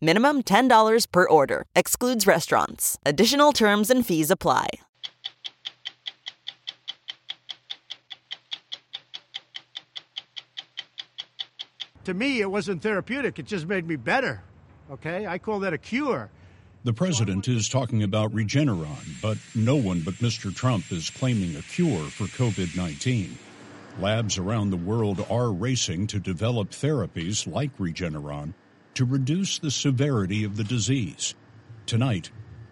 Minimum $10 per order. Excludes restaurants. Additional terms and fees apply. To me, it wasn't therapeutic. It just made me better. Okay? I call that a cure. The president is talking about Regeneron, but no one but Mr. Trump is claiming a cure for COVID 19. Labs around the world are racing to develop therapies like Regeneron to reduce the severity of the disease. Tonight,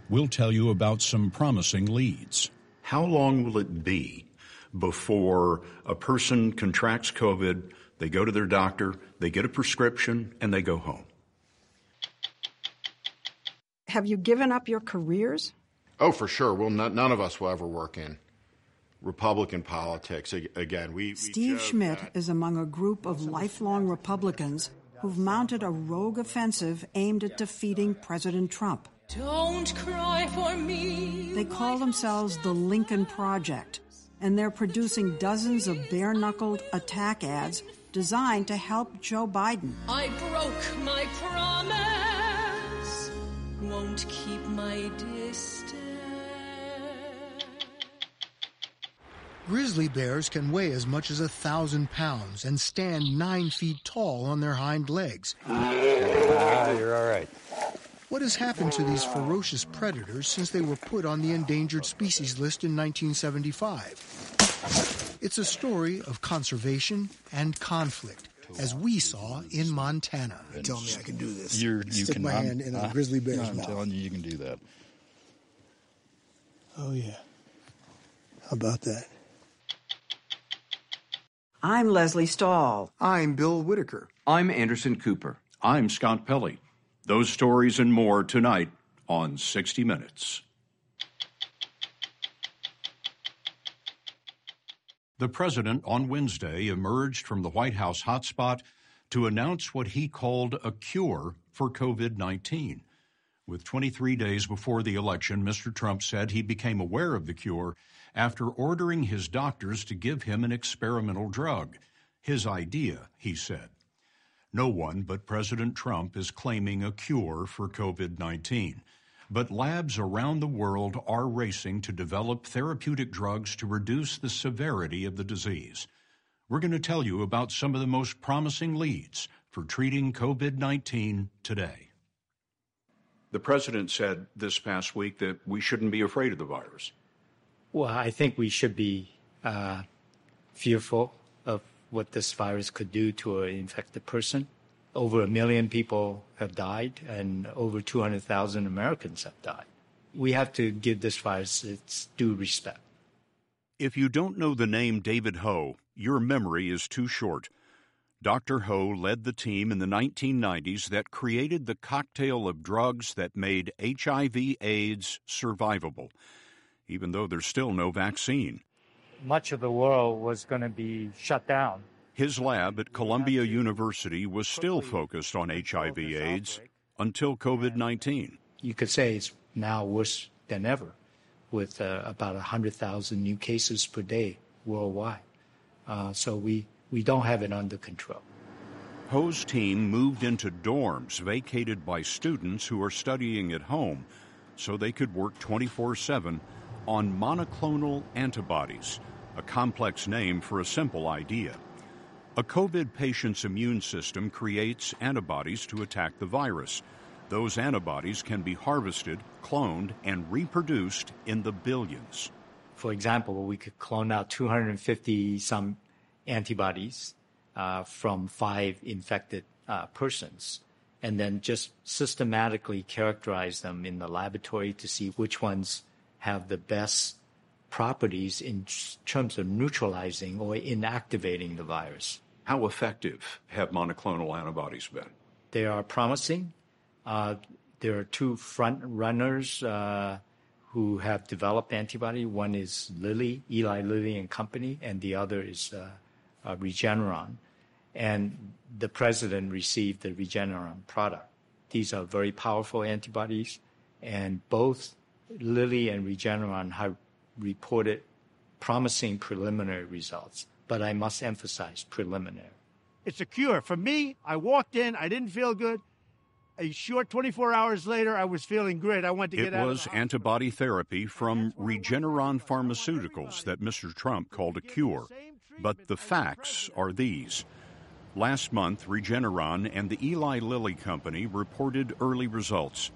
we'll tell you about some promising leads. How long will it be before a person contracts COVID, they go to their doctor, they get a prescription, and they go home? Have you given up your careers? Oh, for sure. Well, none of us will ever work in Republican politics again. We, we Steve Schmidt that. is among a group of lifelong Republicans who've mounted a rogue offensive aimed at defeating President Trump. Don't cry for me. They call themselves the Lincoln Project, and they're producing dozens of bare knuckled attack ads designed to help Joe Biden. I broke my promise, won't keep my distance. Grizzly bears can weigh as much as a thousand pounds and stand nine feet tall on their hind legs. Ah, you're all right. What has happened to these ferocious predators since they were put on the endangered species list in 1975? It's a story of conservation and conflict, as we saw in Montana. Tell me I can do this. You're, you Stick can, my I'm- hand in a I- grizzly bear's I'm mouth. telling you, you can do that. Oh yeah. How about that? I'm Lesley Stahl. I'm Bill Whitaker. I'm Anderson Cooper. I'm Scott Pelley. Those stories and more tonight on 60 Minutes. The president on Wednesday emerged from the White House hotspot to announce what he called a cure for COVID 19. With 23 days before the election, Mr. Trump said he became aware of the cure after ordering his doctors to give him an experimental drug. His idea, he said. No one but President Trump is claiming a cure for COVID 19. But labs around the world are racing to develop therapeutic drugs to reduce the severity of the disease. We're going to tell you about some of the most promising leads for treating COVID 19 today. The president said this past week that we shouldn't be afraid of the virus. Well, I think we should be uh, fearful of what this virus could do to an infected person. Over a million people have died, and over 200,000 Americans have died. We have to give this virus its due respect. If you don't know the name David Ho, your memory is too short. Dr. Ho led the team in the 1990s that created the cocktail of drugs that made HIV AIDS survivable, even though there's still no vaccine. Much of the world was going to be shut down. His lab at Columbia University was still focused on HIV AIDS until COVID 19. You could say it's now worse than ever, with uh, about 100,000 new cases per day worldwide. Uh, so we, we don't have it under control. Ho's team moved into dorms vacated by students who are studying at home so they could work 24 7 on monoclonal antibodies, a complex name for a simple idea. A COVID patient's immune system creates antibodies to attack the virus. Those antibodies can be harvested, cloned, and reproduced in the billions. For example, we could clone out 250 some antibodies uh, from five infected uh, persons and then just systematically characterize them in the laboratory to see which ones have the best properties in terms of neutralizing or inactivating the virus. How effective have monoclonal antibodies been? They are promising. Uh, there are two front runners uh, who have developed antibody. One is Lilly, Eli Lilly and Company, and the other is uh, uh, Regeneron. And the president received the Regeneron product. These are very powerful antibodies, and both Lilly and Regeneron have reported promising preliminary results. But I must emphasize preliminary. It's a cure. For me, I walked in, I didn't feel good. A short 24 hours later, I was feeling great. I went to it get out. It was antibody therapy from Regeneron Pharmaceuticals that Mr. Trump called a cure. But the facts are these. Last month, Regeneron and the Eli Lilly Company reported early results.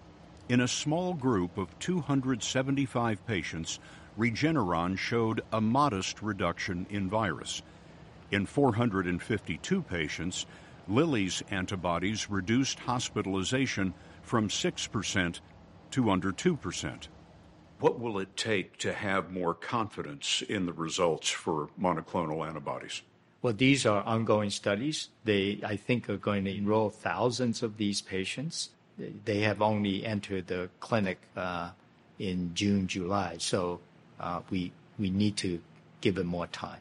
In a small group of 275 patients, Regeneron showed a modest reduction in virus. In 452 patients, Lilly's antibodies reduced hospitalization from 6% to under 2%. What will it take to have more confidence in the results for monoclonal antibodies? Well, these are ongoing studies. They, I think, are going to enroll thousands of these patients. They have only entered the clinic uh, in June, July, so uh, we we need to give it more time.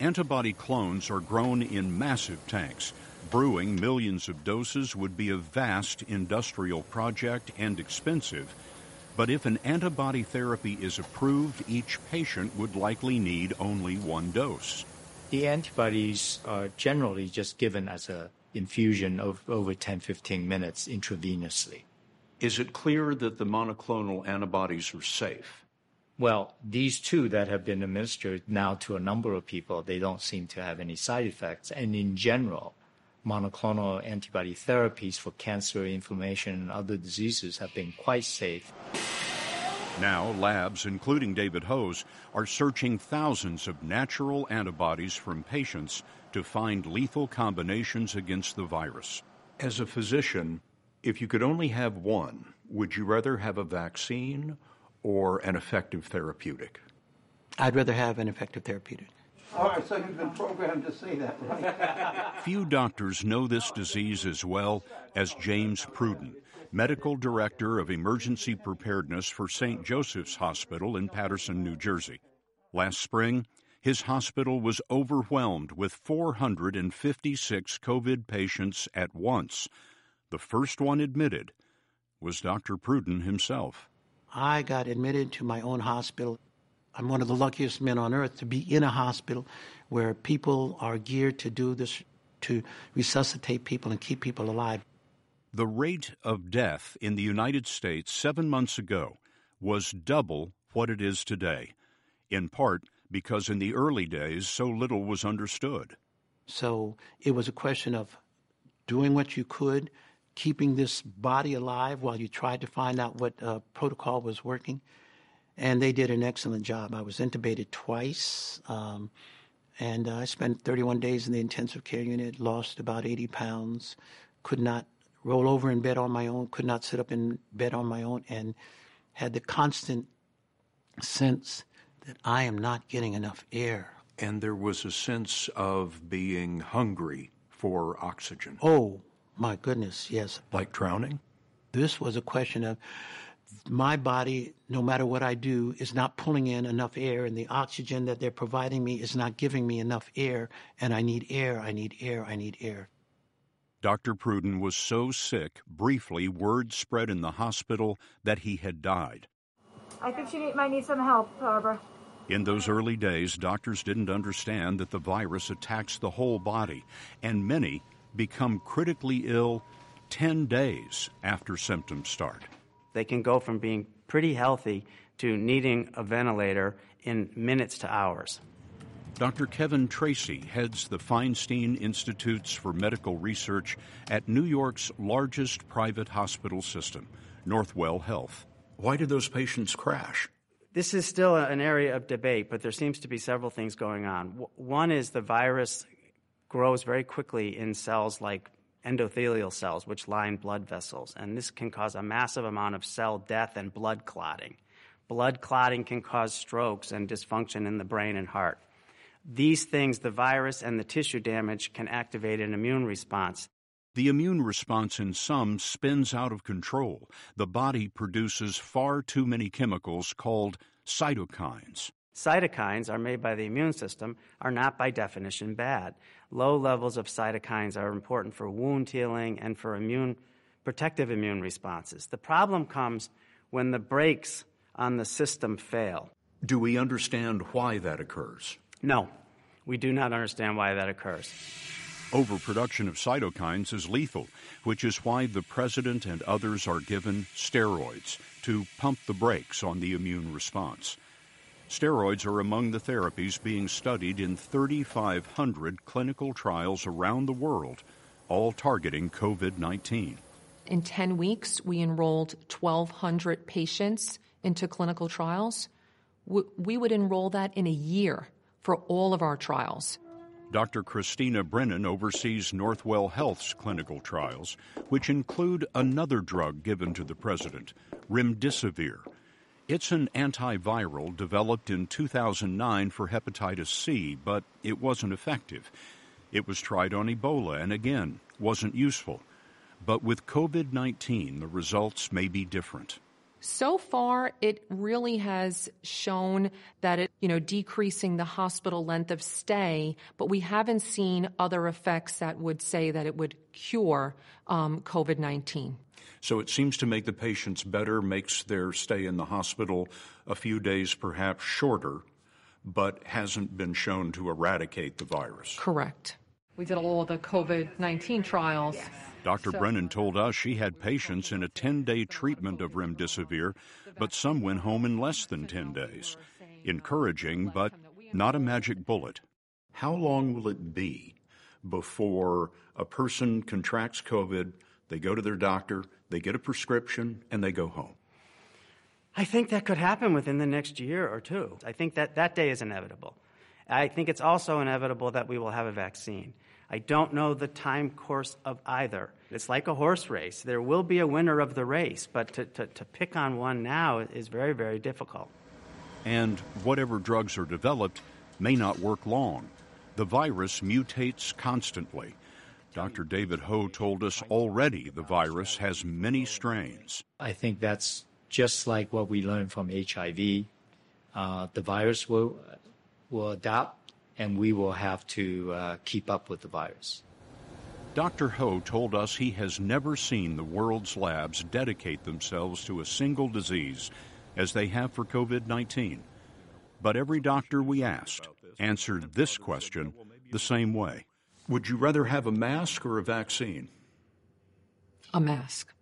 Antibody clones are grown in massive tanks. Brewing millions of doses would be a vast industrial project and expensive. But if an antibody therapy is approved, each patient would likely need only one dose. The antibodies are generally just given as an infusion of over 10 15 minutes intravenously. Is it clear that the monoclonal antibodies are safe? Well, these two that have been administered now to a number of people, they don't seem to have any side effects. And in general, monoclonal antibody therapies for cancer, inflammation, and other diseases have been quite safe. Now, labs, including David Ho's, are searching thousands of natural antibodies from patients to find lethal combinations against the virus. As a physician, if you could only have one, would you rather have a vaccine or an effective therapeutic? I'd rather have an effective therapeutic. All right, so you've been programmed to say that, right? Few doctors know this disease as well as James Pruden, medical director of emergency preparedness for St. Joseph's Hospital in Paterson, New Jersey. Last spring, his hospital was overwhelmed with 456 COVID patients at once. The first one admitted was Dr. Pruden himself. I got admitted to my own hospital. I'm one of the luckiest men on earth to be in a hospital where people are geared to do this, to resuscitate people and keep people alive. The rate of death in the United States seven months ago was double what it is today, in part because in the early days so little was understood. So it was a question of doing what you could, keeping this body alive while you tried to find out what uh, protocol was working. And they did an excellent job. I was intubated twice. Um, And uh, I spent 31 days in the intensive care unit, lost about 80 pounds, could not roll over in bed on my own, could not sit up in bed on my own, and had the constant sense that I am not getting enough air. And there was a sense of being hungry for oxygen. Oh, my goodness, yes. Like drowning? This was a question of my body, no matter what I do, is not pulling in enough air, and the oxygen that they're providing me is not giving me enough air, and I need air, I need air, I need air. Dr. Pruden was so sick, briefly, word spread in the hospital that he had died. I think she need, might need some help, Barbara. In those early days, doctors didn't understand that the virus attacks the whole body, and many become critically ill 10 days after symptoms start. They can go from being pretty healthy to needing a ventilator in minutes to hours. Dr. Kevin Tracey heads the Feinstein Institutes for Medical Research at New York's largest private hospital system, Northwell Health. Why did those patients crash? This is still an area of debate, but there seems to be several things going on. One is the virus grows very quickly in cells like endothelial cells, which line blood vessels, and this can cause a massive amount of cell death and blood clotting. Blood clotting can cause strokes and dysfunction in the brain and heart. These things, the virus and the tissue damage, can activate an immune response. The immune response in some spins out of control. The body produces far too many chemicals called cytokines. Cytokines are made by the immune system, are not by definition bad. Low levels of cytokines are important for wound healing and for immune protective immune responses. The problem comes when the brakes on the system fail. Do we understand why that occurs? No, we do not understand why that occurs. Overproduction of cytokines is lethal, which is why the president and others are given steroids to pump the brakes on the immune response. Steroids are among the therapies being studied in 3,500 clinical trials around the world, all targeting COVID 19. In 10 weeks, we enrolled 1,200 patients into clinical trials. We would enroll that in a year for all of our trials. Dr. Christina Brennan oversees Northwell Health's clinical trials, which include another drug given to the president, remdesivir. It's an antiviral developed in 2009 for hepatitis C, but it wasn't effective. It was tried on Ebola and again wasn't useful. But with COVID 19, the results may be different. So far, it really has shown that it, you know, decreasing the hospital length of stay, but we haven't seen other effects that would say that it would cure um, COVID 19. So it seems to make the patients better, makes their stay in the hospital a few days perhaps shorter, but hasn't been shown to eradicate the virus. Correct. We did all the COVID 19 trials. Yes. Dr. So, Brennan told us she had patients in a 10 day treatment of remdesivir, but some went home in less than 10 days. Encouraging, but not a magic bullet. How long will it be before a person contracts COVID, they go to their doctor, they get a prescription, and they go home? I think that could happen within the next year or two. I think that that day is inevitable. I think it's also inevitable that we will have a vaccine. I don't know the time course of either. It's like a horse race. There will be a winner of the race, but to, to, to pick on one now is very, very difficult. And whatever drugs are developed may not work long. The virus mutates constantly. Dr. David Ho told us already the virus has many strains. I think that's just like what we learned from HIV. Uh, the virus will, will adapt and we will have to uh, keep up with the virus. Dr. Ho told us he has never seen the world's labs dedicate themselves to a single disease as they have for COVID 19. But every doctor we asked answered this question the same way Would you rather have a mask or a vaccine? A mask.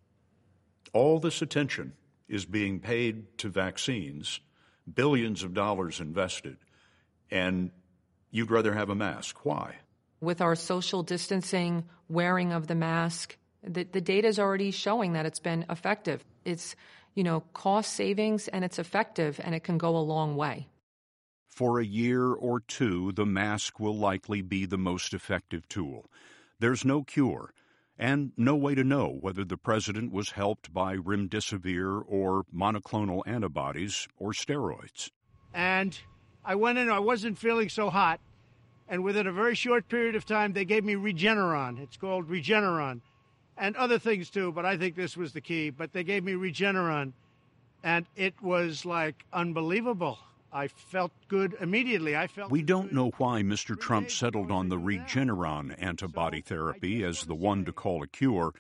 All this attention is being paid to vaccines, billions of dollars invested, and you'd rather have a mask. Why? With our social distancing, wearing of the mask, the, the data is already showing that it's been effective. It's, you know, cost savings and it's effective and it can go a long way. For a year or two, the mask will likely be the most effective tool. There's no cure, and no way to know whether the president was helped by remdesivir or monoclonal antibodies or steroids. And I went in, I wasn't feeling so hot. And within a very short period of time, they gave me Regeneron. It's called Regeneron. And other things too, but I think this was the key. But they gave me Regeneron. And it was like unbelievable. I felt good immediately. I felt. We don't know why Mr. Trump settled on the Regeneron antibody therapy as the one to call a cure.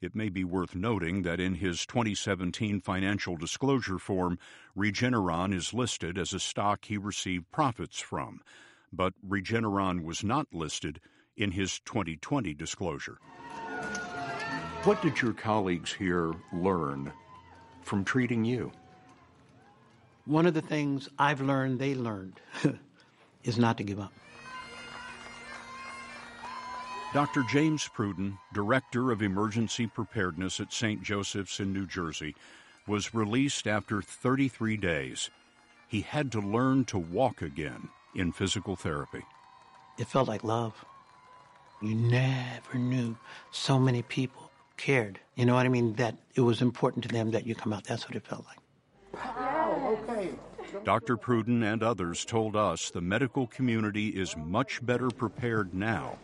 It may be worth noting that in his 2017 financial disclosure form, Regeneron is listed as a stock he received profits from, but Regeneron was not listed in his 2020 disclosure. What did your colleagues here learn from treating you? One of the things I've learned they learned is not to give up. Dr. James Pruden, Director of Emergency Preparedness at St. Joseph's in New Jersey, was released after 33 days. He had to learn to walk again in physical therapy. It felt like love. You never knew so many people cared. You know what I mean? That it was important to them that you come out. That's what it felt like. Wow, okay. Dr. Pruden and others told us the medical community is much better prepared now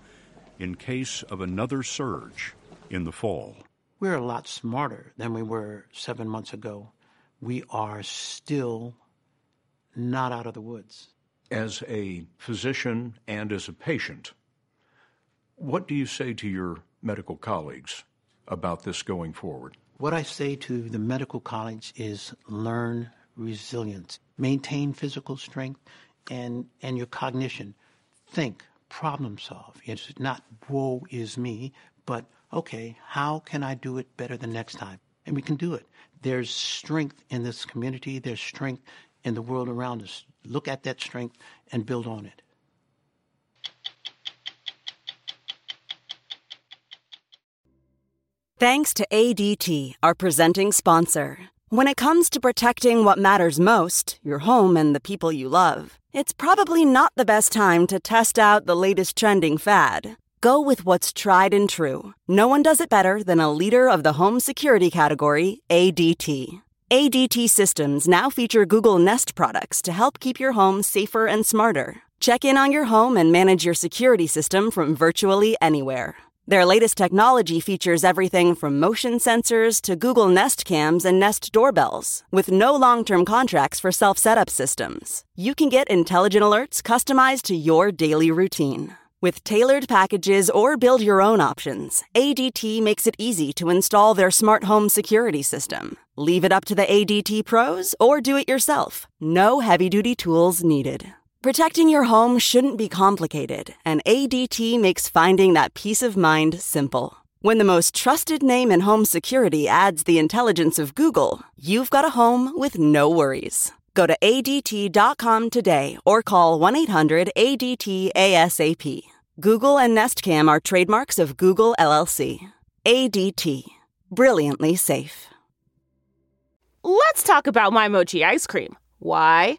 in case of another surge in the fall. We're a lot smarter than we were seven months ago. We are still not out of the woods. As a physician and as a patient, what do you say to your medical colleagues about this going forward? What I say to the medical college is learn resilience, maintain physical strength and, and your cognition. Think, problem solve. It's not woe is me, but okay, how can I do it better the next time? And we can do it. There's strength in this community, there's strength in the world around us. Look at that strength and build on it. Thanks to ADT, our presenting sponsor. When it comes to protecting what matters most, your home and the people you love, it's probably not the best time to test out the latest trending fad. Go with what's tried and true. No one does it better than a leader of the home security category, ADT. ADT systems now feature Google Nest products to help keep your home safer and smarter. Check in on your home and manage your security system from virtually anywhere. Their latest technology features everything from motion sensors to Google Nest cams and Nest doorbells, with no long term contracts for self setup systems. You can get intelligent alerts customized to your daily routine. With tailored packages or build your own options, ADT makes it easy to install their smart home security system. Leave it up to the ADT pros or do it yourself. No heavy duty tools needed. Protecting your home shouldn't be complicated, and ADT makes finding that peace of mind simple. When the most trusted name in home security adds the intelligence of Google, you've got a home with no worries. Go to ADT.com today or call 1 800 ADT ASAP. Google and Nest Cam are trademarks of Google LLC. ADT. Brilliantly safe. Let's talk about my mochi ice cream. Why?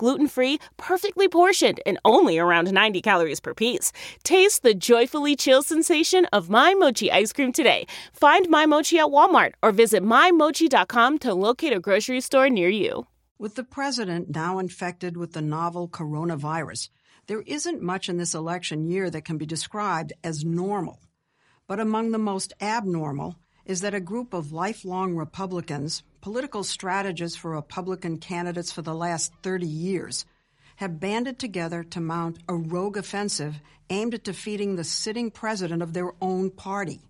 gluten free, perfectly portioned, and only around 90 calories per piece. Taste the joyfully chill sensation of My Mochi ice cream today. Find My Mochi at Walmart or visit MyMochi.com to locate a grocery store near you. With the president now infected with the novel coronavirus, there isn't much in this election year that can be described as normal. But among the most abnormal is that a group of lifelong Republicans, political strategists for Republican candidates for the last 30 years, have banded together to mount a rogue offensive aimed at defeating the sitting president of their own party.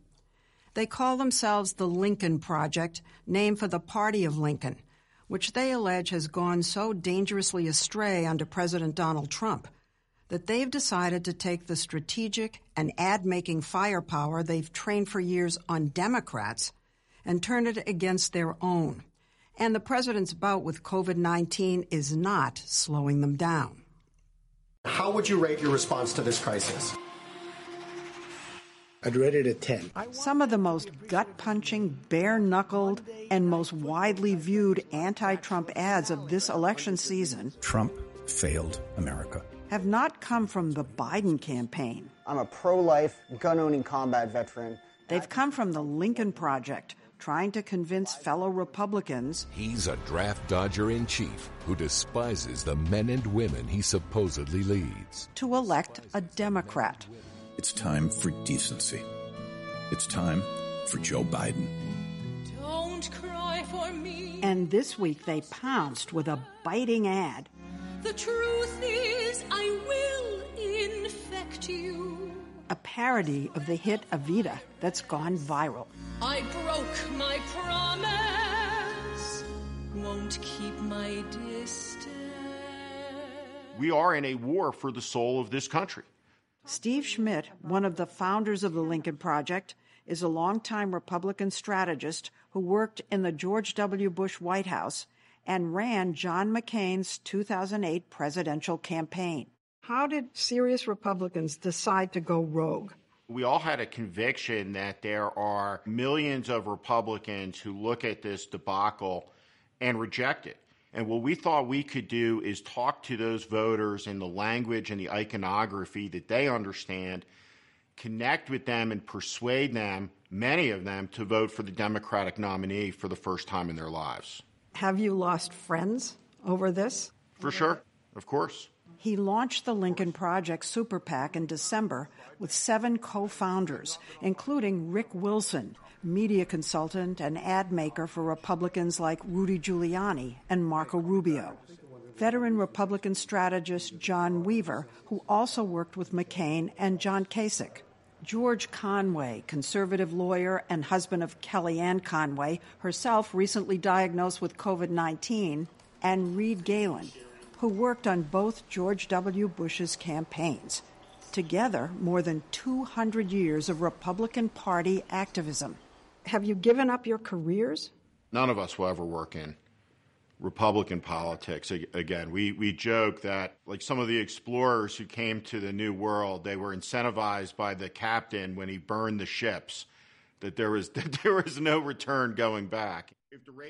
They call themselves the Lincoln Project, named for the party of Lincoln, which they allege has gone so dangerously astray under President Donald Trump that they've decided to take the strategic and ad making firepower they've trained for years on Democrats and turn it against their own. And the president's bout with COVID 19 is not slowing them down. How would you rate your response to this crisis? I'd rate it a 10. Some of the most gut punching, bare knuckled, and most widely viewed anti Trump ads of this election season Trump failed America. have not come from the Biden campaign. I'm a pro life, gun owning combat veteran. They've come from the Lincoln Project, trying to convince fellow Republicans He's a draft dodger in chief who despises the men and women he supposedly leads. to elect a Democrat. It's time for decency. It's time for Joe Biden. Don't cry for me. And this week they pounced with a biting ad. The truth is, I will infect you. a parody of the hit Evita that's gone viral. I broke my promise. Won't keep my distance. We are in a war for the soul of this country. Steve Schmidt, one of the founders of the Lincoln Project, is a longtime Republican strategist who worked in the George W. Bush White House and ran John McCain's 2008 presidential campaign. How did serious Republicans decide to go rogue? We all had a conviction that there are millions of Republicans who look at this debacle and reject it. And what we thought we could do is talk to those voters in the language and the iconography that they understand, connect with them and persuade them, many of them, to vote for the Democratic nominee for the first time in their lives. Have you lost friends over this? For sure, of course. He launched the Lincoln Project Super PAC in December with seven co founders, including Rick Wilson, media consultant and ad maker for Republicans like Rudy Giuliani and Marco Rubio. Veteran Republican strategist John Weaver, who also worked with McCain and John Kasich. George Conway, conservative lawyer and husband of Kellyanne Conway, herself recently diagnosed with COVID 19, and Reed Galen, who worked on both George W. Bush's campaigns. Together, more than 200 years of Republican Party activism. Have you given up your careers? None of us will ever work in Republican politics. Again, we, we joke that, like some of the explorers who came to the New World, they were incentivized by the captain when he burned the ships, that there was, that there was no return going back.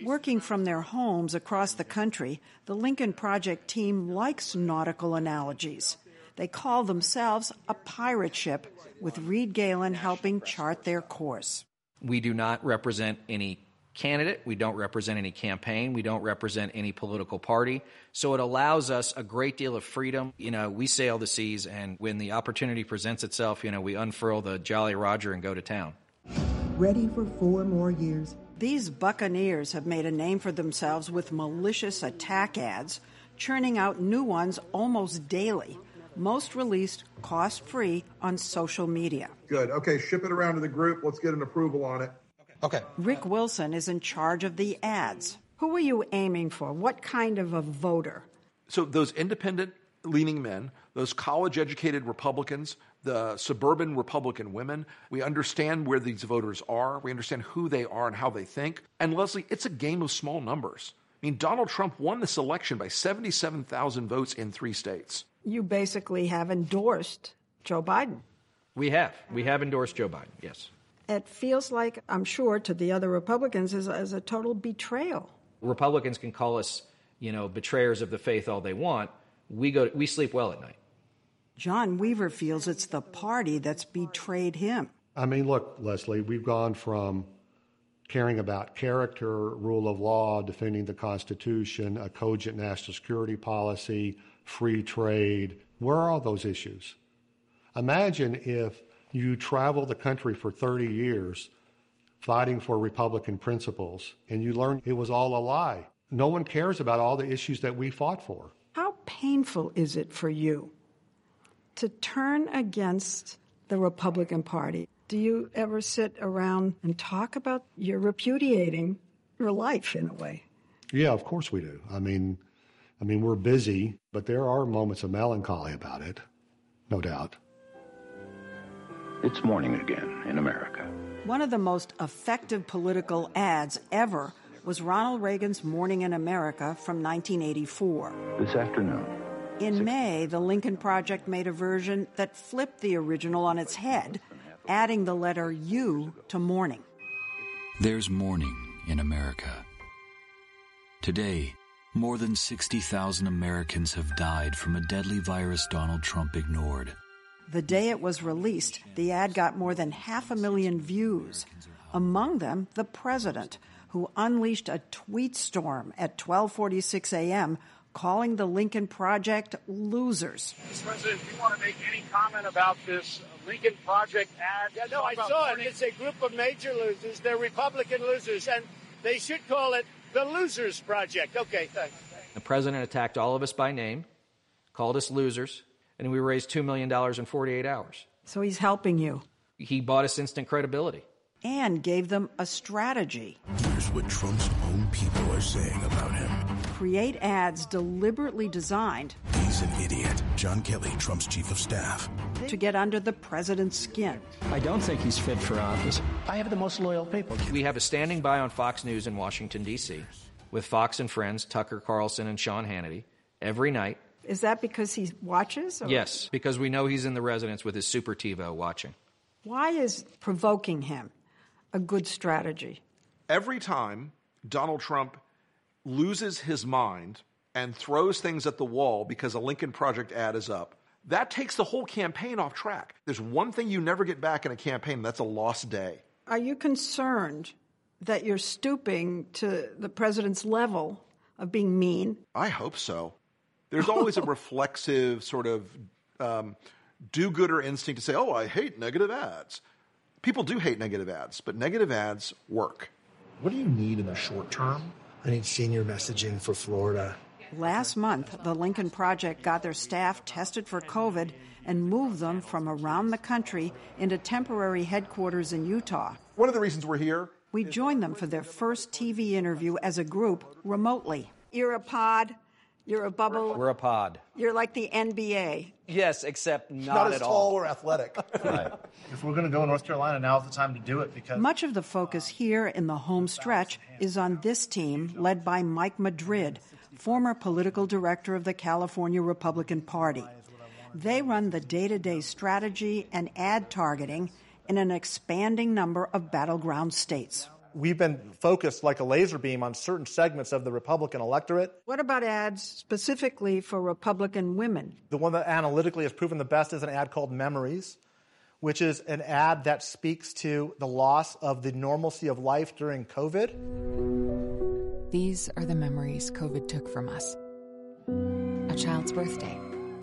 Working from their homes across the country, the Lincoln Project team likes nautical analogies. They call themselves a pirate ship, with Reed Galen helping chart their course. We do not represent any candidate. We don't represent any campaign. We don't represent any political party. So it allows us a great deal of freedom. You know, we sail the seas, and when the opportunity presents itself, you know, we unfurl the Jolly Roger and go to town. Ready for four more years. These buccaneers have made a name for themselves with malicious attack ads, churning out new ones almost daily, most released cost free on social media. Good. Okay, ship it around to the group. Let's get an approval on it. Okay. Rick Wilson is in charge of the ads. Who are you aiming for? What kind of a voter? So, those independent leaning men, those college educated Republicans, the suburban Republican women, we understand where these voters are. We understand who they are and how they think. And Lesley, it's a game of small numbers. I mean, Donald Trump won this election by 77,000 votes in three states. You basically have endorsed Joe Biden. We have. We have endorsed Joe Biden, yes. It feels like, I'm sure, to the other Republicans, as, as a total betrayal. Republicans can call us, you know, betrayers of the faith all they want. We go, we sleep well at night. John Weaver feels it's the party that's betrayed him. I mean, look, Lesley, we've gone from caring about character, rule of law, defending the Constitution, a cogent national security policy, free trade. Where are all those issues? Imagine if you travel the country for 30 years fighting for Republican principles and you learn it was all a lie. No one cares about all the issues that we fought for. How painful is it for you to turn against the Republican Party? Do you ever sit around and talk about you're repudiating your life in a way? Yeah, of course we do. I mean, I mean, we're busy, but there are moments of melancholy about it, no doubt. It's morning again in America. One of the most effective political ads ever was Ronald Reagan's Morning in America from 1984. This afternoon. In May, the Lincoln Project made a version that flipped the original on its head, adding the letter U to morning. There's mourning in America. Today, more than 60,000 Americans have died from a deadly virus Donald Trump ignored. The day it was released, the ad got more than half a million views. Among them, the president, who unleashed a tweet storm at 12:46 a.m. calling the Lincoln Project losers. Mr. President, if you want to make any comment about this Lincoln Project ad? Yeah, no, I saw it. It's a group of major losers. They're Republican losers, and they should call it the Losers Project. Okay, thanks. The president attacked all of us by name, called us losers, and we raised $2 million in 48 hours. So he's helping you. He bought us instant credibility. And gave them a strategy. Here's what Trump's own people are saying about him. Create ads deliberately designed. He's an idiot. John Kelly, Trump's chief of staff. To get under the president's skin. I don't think he's fit for office. I have the most loyal people. We have a standing by on Fox News in Washington, D.C., with Fox and friends, Tucker Carlson and Sean Hannity, every night is that because he watches? Or? Yes, because we know he's in the residence with his Super TiVo watching. Why is provoking him a good strategy? Every time Donald Trump loses his mind and throws things at the wall because a Lincoln Project ad is up, that takes the whole campaign off track. There's one thing you never get back in a campaign, and that's a lost day. Are you concerned that you're stooping to the president's level of being mean? I hope so there's always a reflexive sort of um, do-gooder instinct to say, "Oh, I hate negative ads." People do hate negative ads, but negative ads work. What do you need in the short term? I need senior messaging for Florida. Last month, the Lincoln Project got their staff tested for COVID and moved them from around the country into temporary headquarters in Utah. One of the reasons we're here. We joined them for their first TV interview as a group remotely. You're a pod you're a bubble. We're a pod. You're like the NBA. Yes, except not, not as tall or athletic. right. If we're going to go North Carolina, now's the time to do it because much of the focus uh, here in the home stretch is on this team led by Mike Madrid, former political director of the California Republican Party. They run the day-to-day strategy and ad targeting in an expanding number of battleground states we've been focused like a laser beam on certain segments of the Republican electorate. What about ads specifically for Republican women? The one that analytically has proven the best is an ad called Memories, which is an ad that speaks to the loss of the normalcy of life during COVID. These are the memories COVID took from us a child's birthday.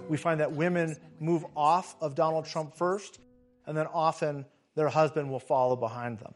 We find that women move off of Donald Trump first, and then often their husband will follow behind them.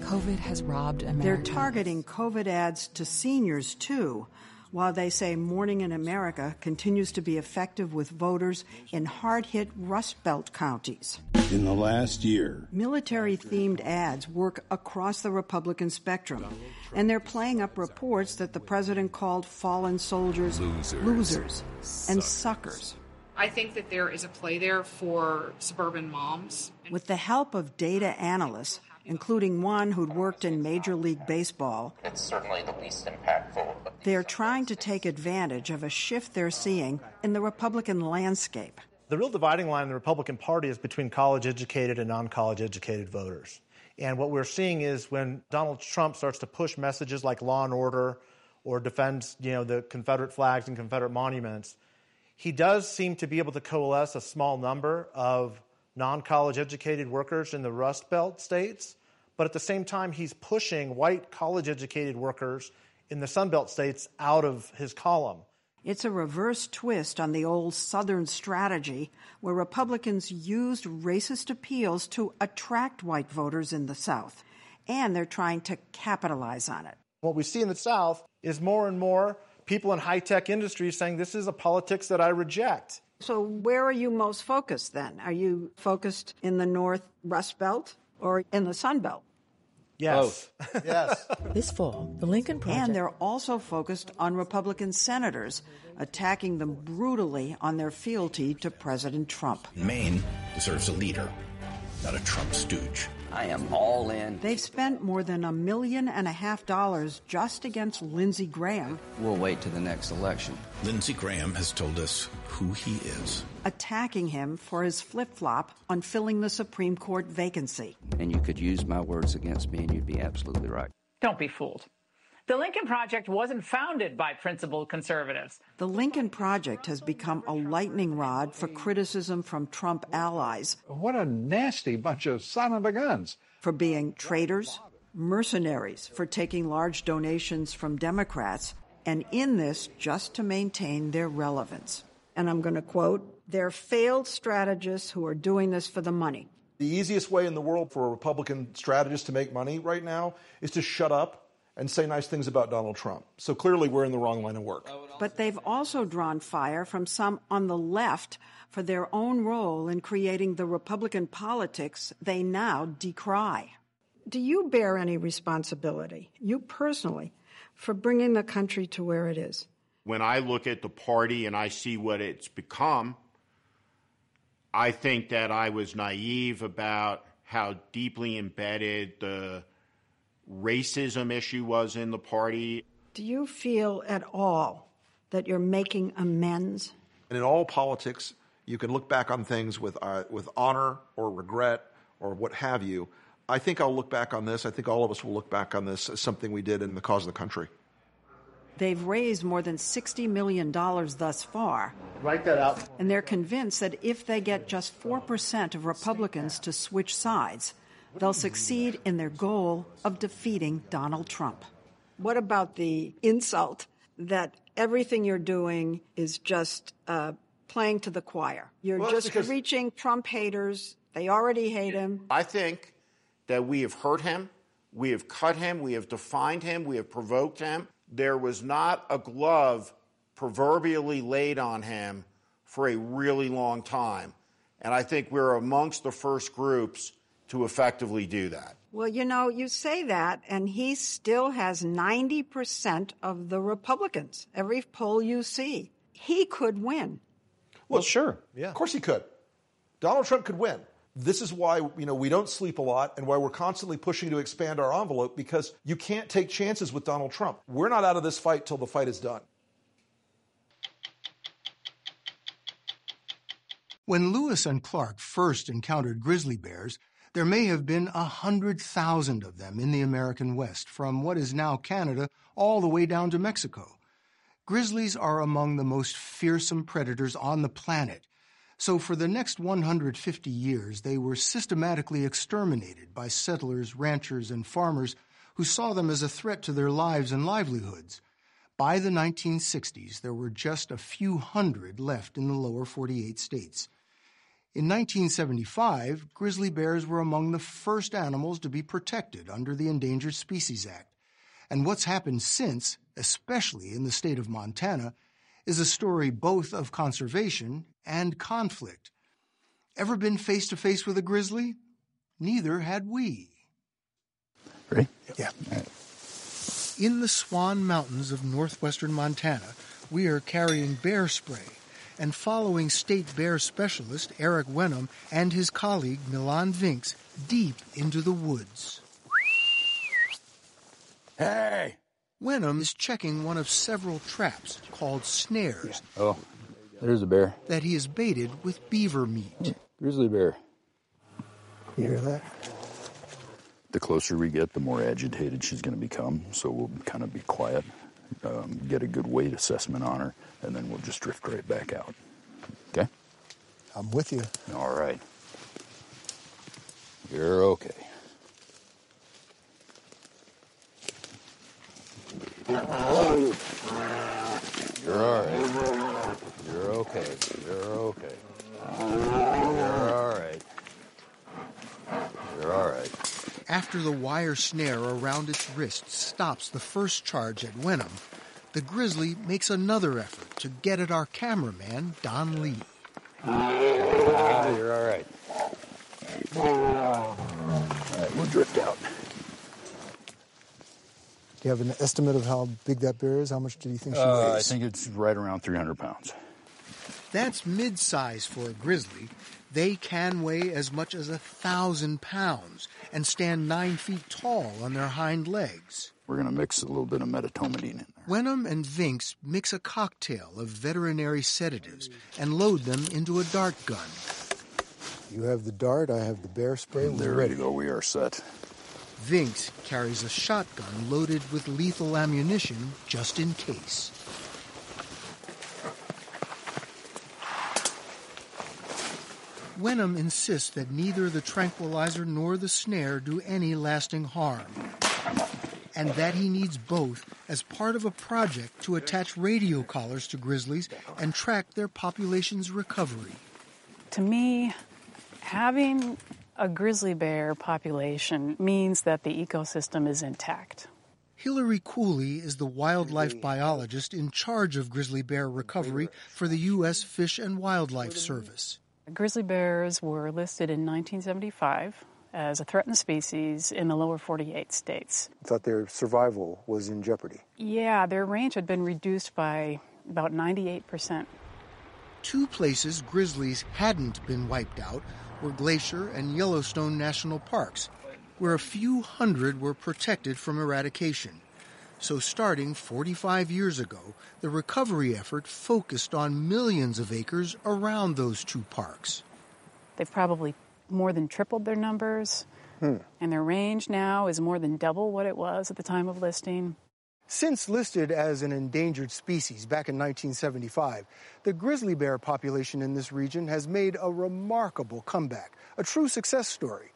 COVID has robbed America. They're targeting COVID ads to seniors, too, while they say Morning in America continues to be effective with voters in hard hit Rust Belt counties. In the last year, military themed ads work across the Republican spectrum, and they're playing up reports that the president called fallen soldiers losers, losers and suckers. I think that there is a play there for suburban moms. With the help of data analysts, including one who'd worked in Major League Baseball. It's certainly the least impactful. They're trying to take advantage of a shift they're seeing in the Republican landscape. The real dividing line in the Republican Party is between college educated and non college educated voters. And what we're seeing is when Donald Trump starts to push messages like law and order or defends, you know, the Confederate flags and Confederate monuments, he does seem to be able to coalesce a small number of non college educated workers in the Rust Belt states, but at the same time, he's pushing white college educated workers in the Sun Belt states out of his column. It's a reverse twist on the old Southern strategy where Republicans used racist appeals to attract white voters in the South, and they're trying to capitalize on it. What we see in the South is more and more people in high tech industries saying this is a politics that I reject. So, where are you most focused then? Are you focused in the North Rust Belt or in the Sun Belt? Yes. yes. This fall, the Lincoln Project. And they're also focused on Republican senators, attacking them brutally on their fealty to President Trump. Maine deserves a leader, not a Trump stooge. I am all in. They've spent more than a million and a half dollars just against Lindsey Graham. We'll wait to the next election. Lindsey Graham has told us who he is. Attacking him for his flip flop on filling the Supreme Court vacancy. And you could use my words against me, and you'd be absolutely right. Don't be fooled. The Lincoln Project wasn't founded by principled conservatives. The Lincoln Project has become a lightning rod for criticism from Trump allies. What a nasty bunch of son of a guns. For being traitors, mercenaries, for taking large donations from Democrats, and in this just to maintain their relevance. And I'm going to quote they're failed strategists who are doing this for the money. The easiest way in the world for a Republican strategist to make money right now is to shut up and say nice things about Donald Trump. So clearly we're in the wrong line of work. But they've also drawn fire from some on the left for their own role in creating the Republican politics they now decry. Do you bear any responsibility, you personally, for bringing the country to where it is? When I look at the party and I see what it's become, I think that I was naive about how deeply embedded the racism issue was in the party. Do you feel at all that you're making amends? And in all politics, you can look back on things with, uh, with honor or regret or what have you. I think I'll look back on this. I think all of us will look back on this as something we did in the cause of the country. They've raised more than $60 million thus far. Write that out. And they're convinced that if they get just 4% of Republicans to switch sides, they'll succeed in their goal of defeating Donald Trump. What about the insult that everything you're doing is just uh, playing to the choir? You're Well, just because- reaching Trump haters. They already hate him. I think that we have hurt him, we have cut him, we have defined him, we have provoked him. There was not a glove proverbially laid on him for a really long time. And I think we're amongst the first groups to effectively do that. Well, you know, you say that, and he still has 90% of the Republicans. Every poll you see, he could win. Well, sure. Yeah. Of course he could. Donald Trump could win. This is why you know we don't sleep a lot and why we're constantly pushing to expand our envelope because you can't take chances with Donald Trump. We're not out of this fight till the fight is done. When Lewis and Clark first encountered grizzly bears, there may have been a hundred thousand of them in the American West, from what is now Canada all the way down to Mexico. Grizzlies are among the most fearsome predators on the planet, so for the next 150 years they were systematically exterminated by settlers, ranchers, and farmers who saw them as a threat to their lives and livelihoods. By the 1960s, there were just a few hundred left in the lower 48 states. In 1975, grizzly bears were among the first animals to be protected under the Endangered Species Act. And what's happened since, especially in the state of Montana, is a story both of conservation and conflict. Ever been face to face with a grizzly? Neither had we. Ready? Yeah. In the Swan Mountains of northwestern Montana, we are carrying bear spray and following state bear specialist Eric Wenum and his colleague Milan Vinks deep into the woods. Hey! Wenum is checking one of several traps called snares Oh, there's a bear. that he has baited with beaver meat. Grizzly bear. You hear that? The closer we get, the more agitated she's going to become. So we'll kind of be quiet, um, get a good weight assessment on her, and then we'll just drift right back out. Okay? I'm with you. All right. You're okay. You're all right. You're okay. You're okay. You're all right. You're all right. After the wire snare around its wrist stops the first charge at Wenum, the grizzly makes another effort to get at our cameraman, Don Lee. Ah, you're all right. All right, we'll drift out. Do you have an estimate of how big that bear is? How much do you think she Uh, I think it's right around 300 pounds. That's mid-size for a grizzly. They can weigh as much as a thousand pounds and stand nine feet tall on their hind legs. We're going to mix a little bit of medetomidine in there. Wenum and Vinks mix a cocktail of veterinary sedatives and load them into a dart gun. You have the dart, I have the bear spray. We're There ready. you go. We are set. Vinks carries a shotgun loaded with lethal ammunition just in case. Wenum insists that neither the tranquilizer nor the snare do any lasting harm, and that he needs both as part of a project to attach radio collars to grizzlies and track their population's recovery. To me, having a grizzly bear population means that the ecosystem is intact. Hilary Cooley is the wildlife biologist in charge of grizzly bear recovery for the U.S. Fish and Wildlife Service. Grizzly bears were listed in 1975 as a threatened species in the lower 48 states. Thought their survival was in jeopardy. Yeah, their range had been reduced by about 98%. Two places grizzlies hadn't been wiped out were Glacier and Yellowstone National Parks, where a few hundred were protected from eradication. So, starting 45 years ago, the recovery effort focused on millions of acres around those two parks. They've probably more than tripled their numbers, Hmm. and their range now is more than double what it was at the time of listing. Since listed as an endangered species back in 1975, the grizzly bear population in this region has made a remarkable comeback, a true success story.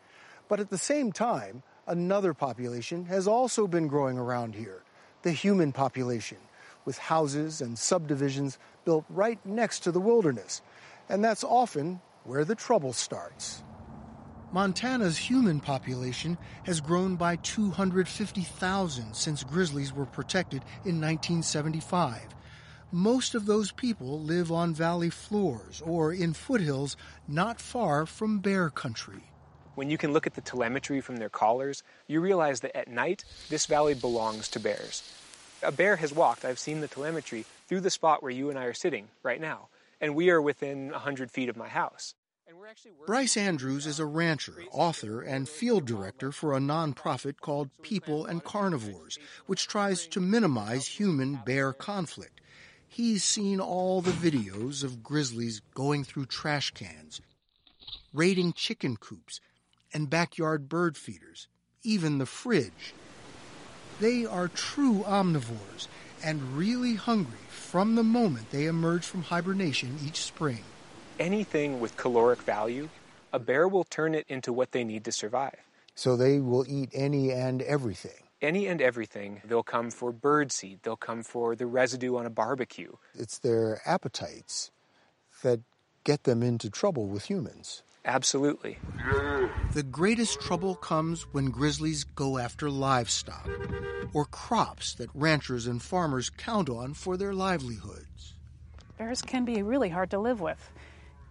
But at the same time, another population has also been growing around here the human population, with houses and subdivisions built right next to the wilderness. And that's often where the trouble starts. Montana's human population has grown by 250,000 since grizzlies were protected in 1975. Most of those people live on valley floors or in foothills not far from bear country. When you can look at the telemetry from their collars, you realize that at night, this valley belongs to bears. A bear has walked, I've seen the telemetry, through the spot where you and I are sitting right now, and we are within 100 feet of my house. Bryce Andrews is a rancher, author, and field director for a nonprofit called People and Carnivores, which tries to minimize human bear conflict. He's seen all the videos of grizzlies going through trash cans, raiding chicken coops, and backyard bird feeders, even the fridge. They are true omnivores and really hungry from the moment they emerge from hibernation each spring. Anything with caloric value, a bear will turn it into what they need to survive. So they will eat any and everything. Any and everything. They'll come for bird seed, they'll come for the residue on a barbecue. It's their appetites that get them into trouble with humans. Absolutely. The greatest trouble comes when grizzlies go after livestock or crops that ranchers and farmers count on for their livelihoods. Bears can be really hard to live with.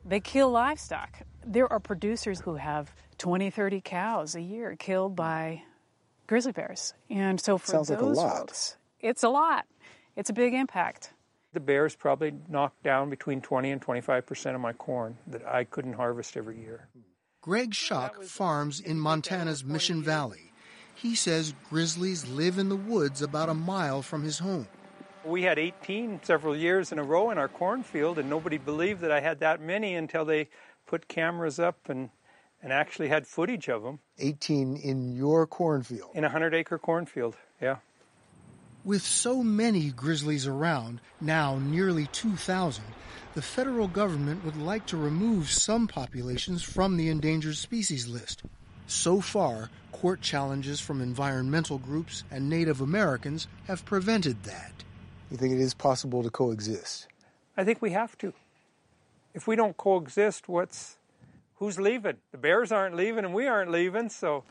They kill livestock. There are producers who have 20, 30 cows a year killed by grizzly bears. And so for Sounds like a those lot. folks, it's a lot. It's a big impact. The bears probably knocked down between 20 and 25 percent of my corn that I couldn't harvest every year. Greg Schock farms in Montana's Mission Valley. He says grizzlies live in the woods about a mile from his home. We had 18 several years in a row in our cornfield, and nobody believed that I had that many until they put cameras up and, and actually had footage of them 18 in your cornfield. in a 100 acre cornfield. Yeah. With so many grizzlies around, now nearly 2,000, the federal government would like to remove some populations from the endangered species list. So far, court challenges from environmental groups and Native Americans have prevented that. You think it is possible to coexist? I think we have to. If we don't coexist, what's who's leaving? The bears aren't leaving, and we aren't leaving. So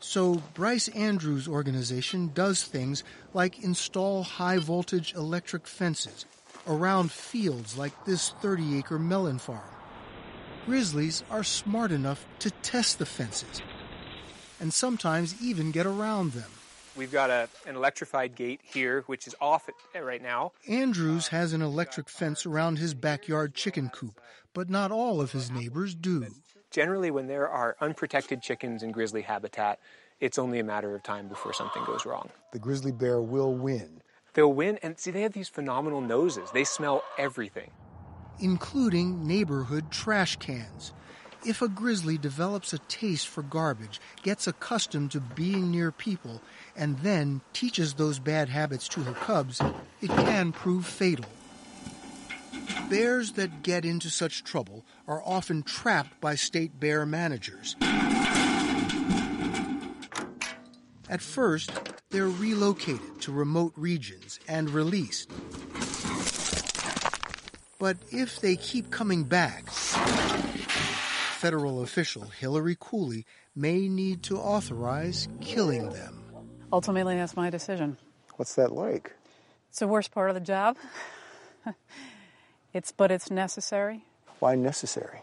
So, Bryce Andrews' organization does things like install high voltage electric fences around fields like this 30 acre melon farm. Grizzlies are smart enough to test the fences and sometimes even get around them. We've got a, an electrified gate here, which is off at, right now. Andrews has an electric fence around his backyard chicken coop, but not all of his neighbors do. Generally, when there are unprotected chickens in grizzly habitat, it's only a matter of time before something goes wrong. The grizzly bear will win. They'll win, and see, they have these phenomenal noses. They smell everything, including neighborhood trash cans. If a grizzly develops a taste for garbage, gets accustomed to being near people, and then teaches those bad habits to her cubs, it can prove fatal. Bears that get into such trouble are often trapped by state bear managers. At first, they're relocated to remote regions and released. But if they keep coming back, federal official Hilary Cooley may need to authorize killing them. Ultimately, that's my decision. What's that like? It's the worst part of the job. it's but it's necessary. Why necessary?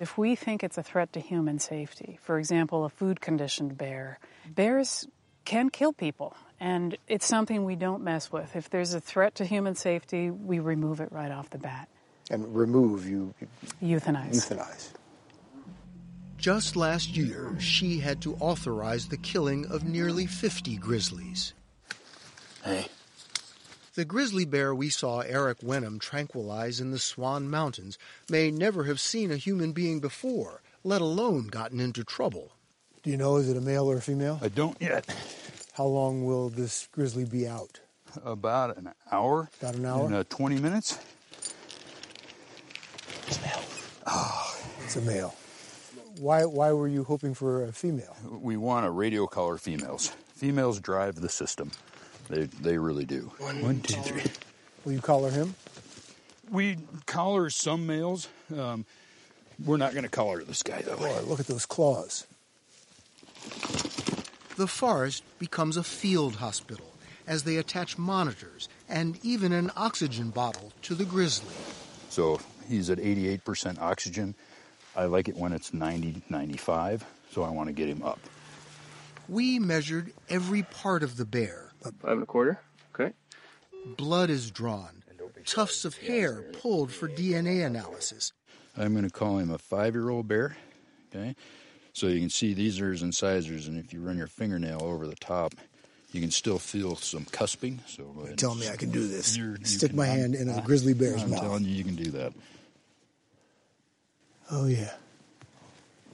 If we think it's a threat to human safety, for example, a food conditioned bear, bears can kill people. And it's something we don't mess with. If there's a threat to human safety, we remove it right off the bat. And remove, you, you euthanize. Euthanize. Just last year, she had to authorize the killing of nearly 50 grizzlies. Hey. The grizzly bear we saw Eric Wenum tranquilize in the Swan Mountains may never have seen a human being before, let alone gotten into trouble. Do you know, is it a male or a female? I don't yet. How long will this grizzly be out? About an hour. About an hour? In uh, 20 minutes. It's a male. Oh, it's a male. Why, why were you hoping for a female? We want a radio collar females. Females drive the system. They, they really do. One, One two, three. Will you collar him? We collar some males. Um, we're not going to collar this guy, though. Boy, look at those claws. The forest becomes a field hospital as they attach monitors and even an oxygen bottle to the grizzly. So he's at 88% oxygen. I like it when it's 90, 95, so I want to get him up. We measured every part of the bear. Five and a quarter. Okay. Blood is drawn, tufts of hair pulled for DNA analysis. I'm going to call him a five year old bear. Okay. So you can see these are his incisors, and if you run your fingernail over the top, you can still feel some cusping. So go ahead. Tell me I can do this. Stick my hand in a grizzly bear's I'm mouth. I'm telling you, you can do that. Oh yeah.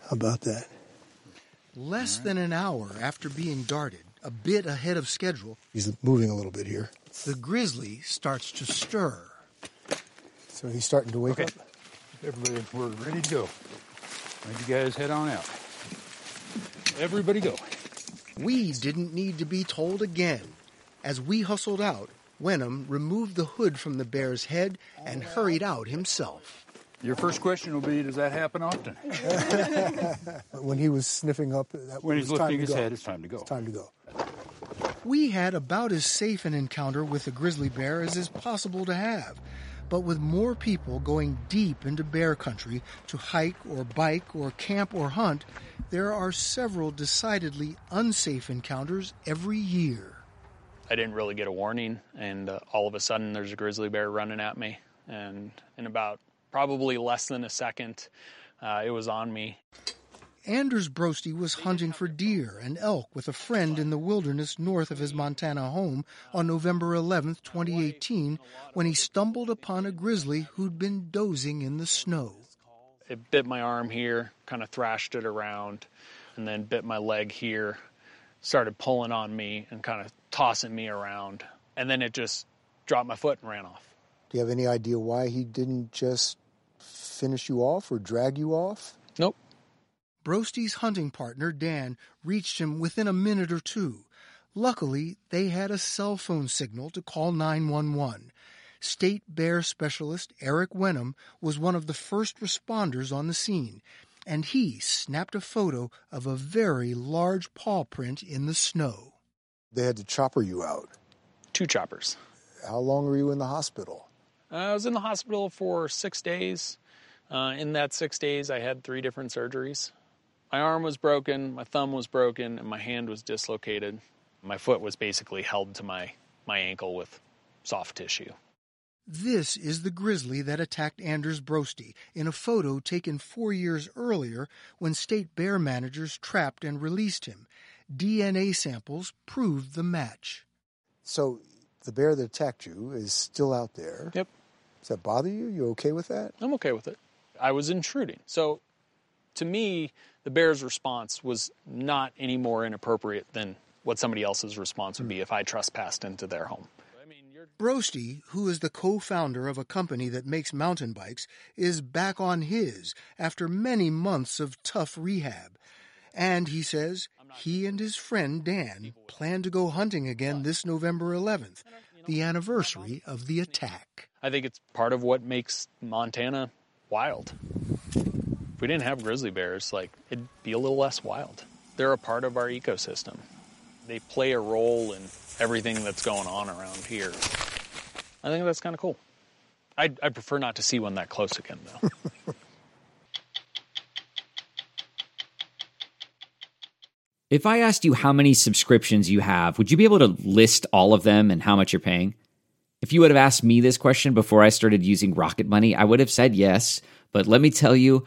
How about that? Less right. than an hour after being darted, a bit ahead of schedule, he's moving a little bit here. The grizzly starts to stir. So he's starting to wake okay. up. Everybody, we're ready to go. Let you guys head on out. Everybody go. We didn't need to be told again. As we hustled out, Wenum removed the hood from the bear's head and hurried out himself. Your first question will be, does that happen often? when he was sniffing up, that when he's lifting his go. head, it's time to go. It's time to go. We had about as safe an encounter with a grizzly bear as is possible to have. But with more people going deep into bear country to hike or bike or camp or hunt, there are several decidedly unsafe encounters every year. I didn't really get a warning, and uh, all of a sudden there's a grizzly bear running at me. And in about probably less than a second, uh, it was on me. Anders Brosty was hunting for deer and elk with a friend in the wilderness north of his Montana home on November 11, 2018, when he stumbled upon a grizzly who'd been dozing in the snow. It bit my arm here, kind of thrashed it around, and then bit my leg here, started pulling on me and kind of tossing me around. And then it just dropped my foot and ran off. Do you have any idea why he didn't just finish you off or drag you off? Nope. Brosty's hunting partner, Dan, reached him within a minute or two. Luckily, they had a cell phone signal to call 911. State bear specialist Eric Wenum was one of the first responders on the scene, and he snapped a photo of a very large paw print in the snow. They had to chopper you out. Two choppers. How long were you in the hospital? Uh, I was in the hospital for six days. Uh, in that six days, I had three different surgeries. My arm was broken, my thumb was broken, and my hand was dislocated. My foot was basically held to my, my ankle with soft tissue. This is the grizzly that attacked Anders Brosty in a photo taken four years earlier when state bear managers trapped and released him. DNA samples proved the match. So the bear that attacked you is still out there. Yep. Does that bother you? You okay with that? I'm okay with it. I was intruding. So to me, the bear's response was not any more inappropriate than what somebody else's response would be if I trespassed into their home. Brosty, who is the co founder of a company that makes mountain bikes, is back on his after many months of tough rehab. And he says he and his friend Dan plan to go hunting again this November 11th, the anniversary of the attack. I think it's part of what makes Montana wild. If we didn't have grizzly bears, like it'd be a little less wild. They're a part of our ecosystem. They play a role in everything that's going on around here. I think that's kind of cool. I I prefer not to see one that close again, though. If I asked you how many subscriptions you have, would you be able to list all of them and how much you're paying? If you would have asked me this question before I started using Rocket Money, I would have said yes. But let me tell you,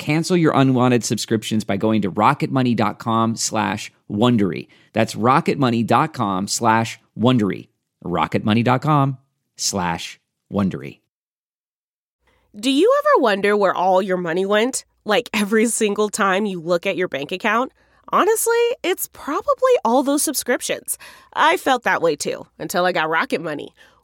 Cancel your unwanted subscriptions by going to rocketmoney.com slash Wondery. That's rocketmoney.com slash Wondery. rocketmoney.com slash Wondery. Do you ever wonder where all your money went? Like every single time you look at your bank account? Honestly, it's probably all those subscriptions. I felt that way too until I got Rocket Money.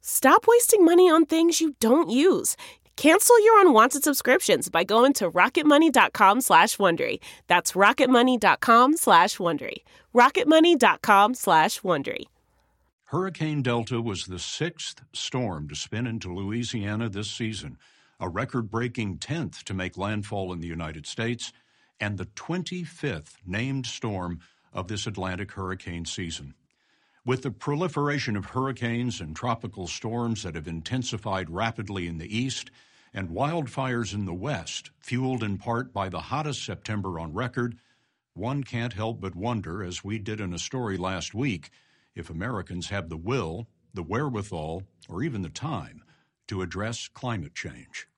Stop wasting money on things you don't use. Cancel your unwanted subscriptions by going to rocketmoney.com slash Wondery. That's rocketmoney.com slash Wondery. rocketmoney.com slash Wondery. Hurricane Delta was the sixth storm to spin into Louisiana this season a record breaking 10th to make landfall in the United States, and the 25th named storm of this Atlantic hurricane season. With the proliferation of hurricanes and tropical storms that have intensified rapidly in the east, and wildfires in the west, fueled in part by the hottest September on record, one can't help but wonder, as we did in a story last week, if Americans have the will, the wherewithal, or even the time to address climate change.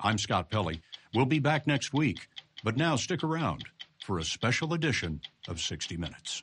I'm Scott Pelley. We'll be back next week, but now stick around for a special edition of 60 Minutes.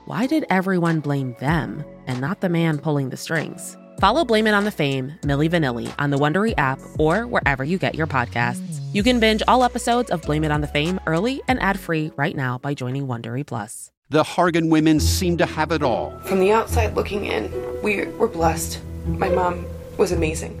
why did everyone blame them and not the man pulling the strings? Follow Blame It on the Fame, Milli Vanilli, on the Wondery app or wherever you get your podcasts. You can binge all episodes of Blame It on the Fame early and ad-free right now by joining Wondery Plus. The Hargan women seem to have it all. From the outside looking in, we were blessed. My mom was amazing.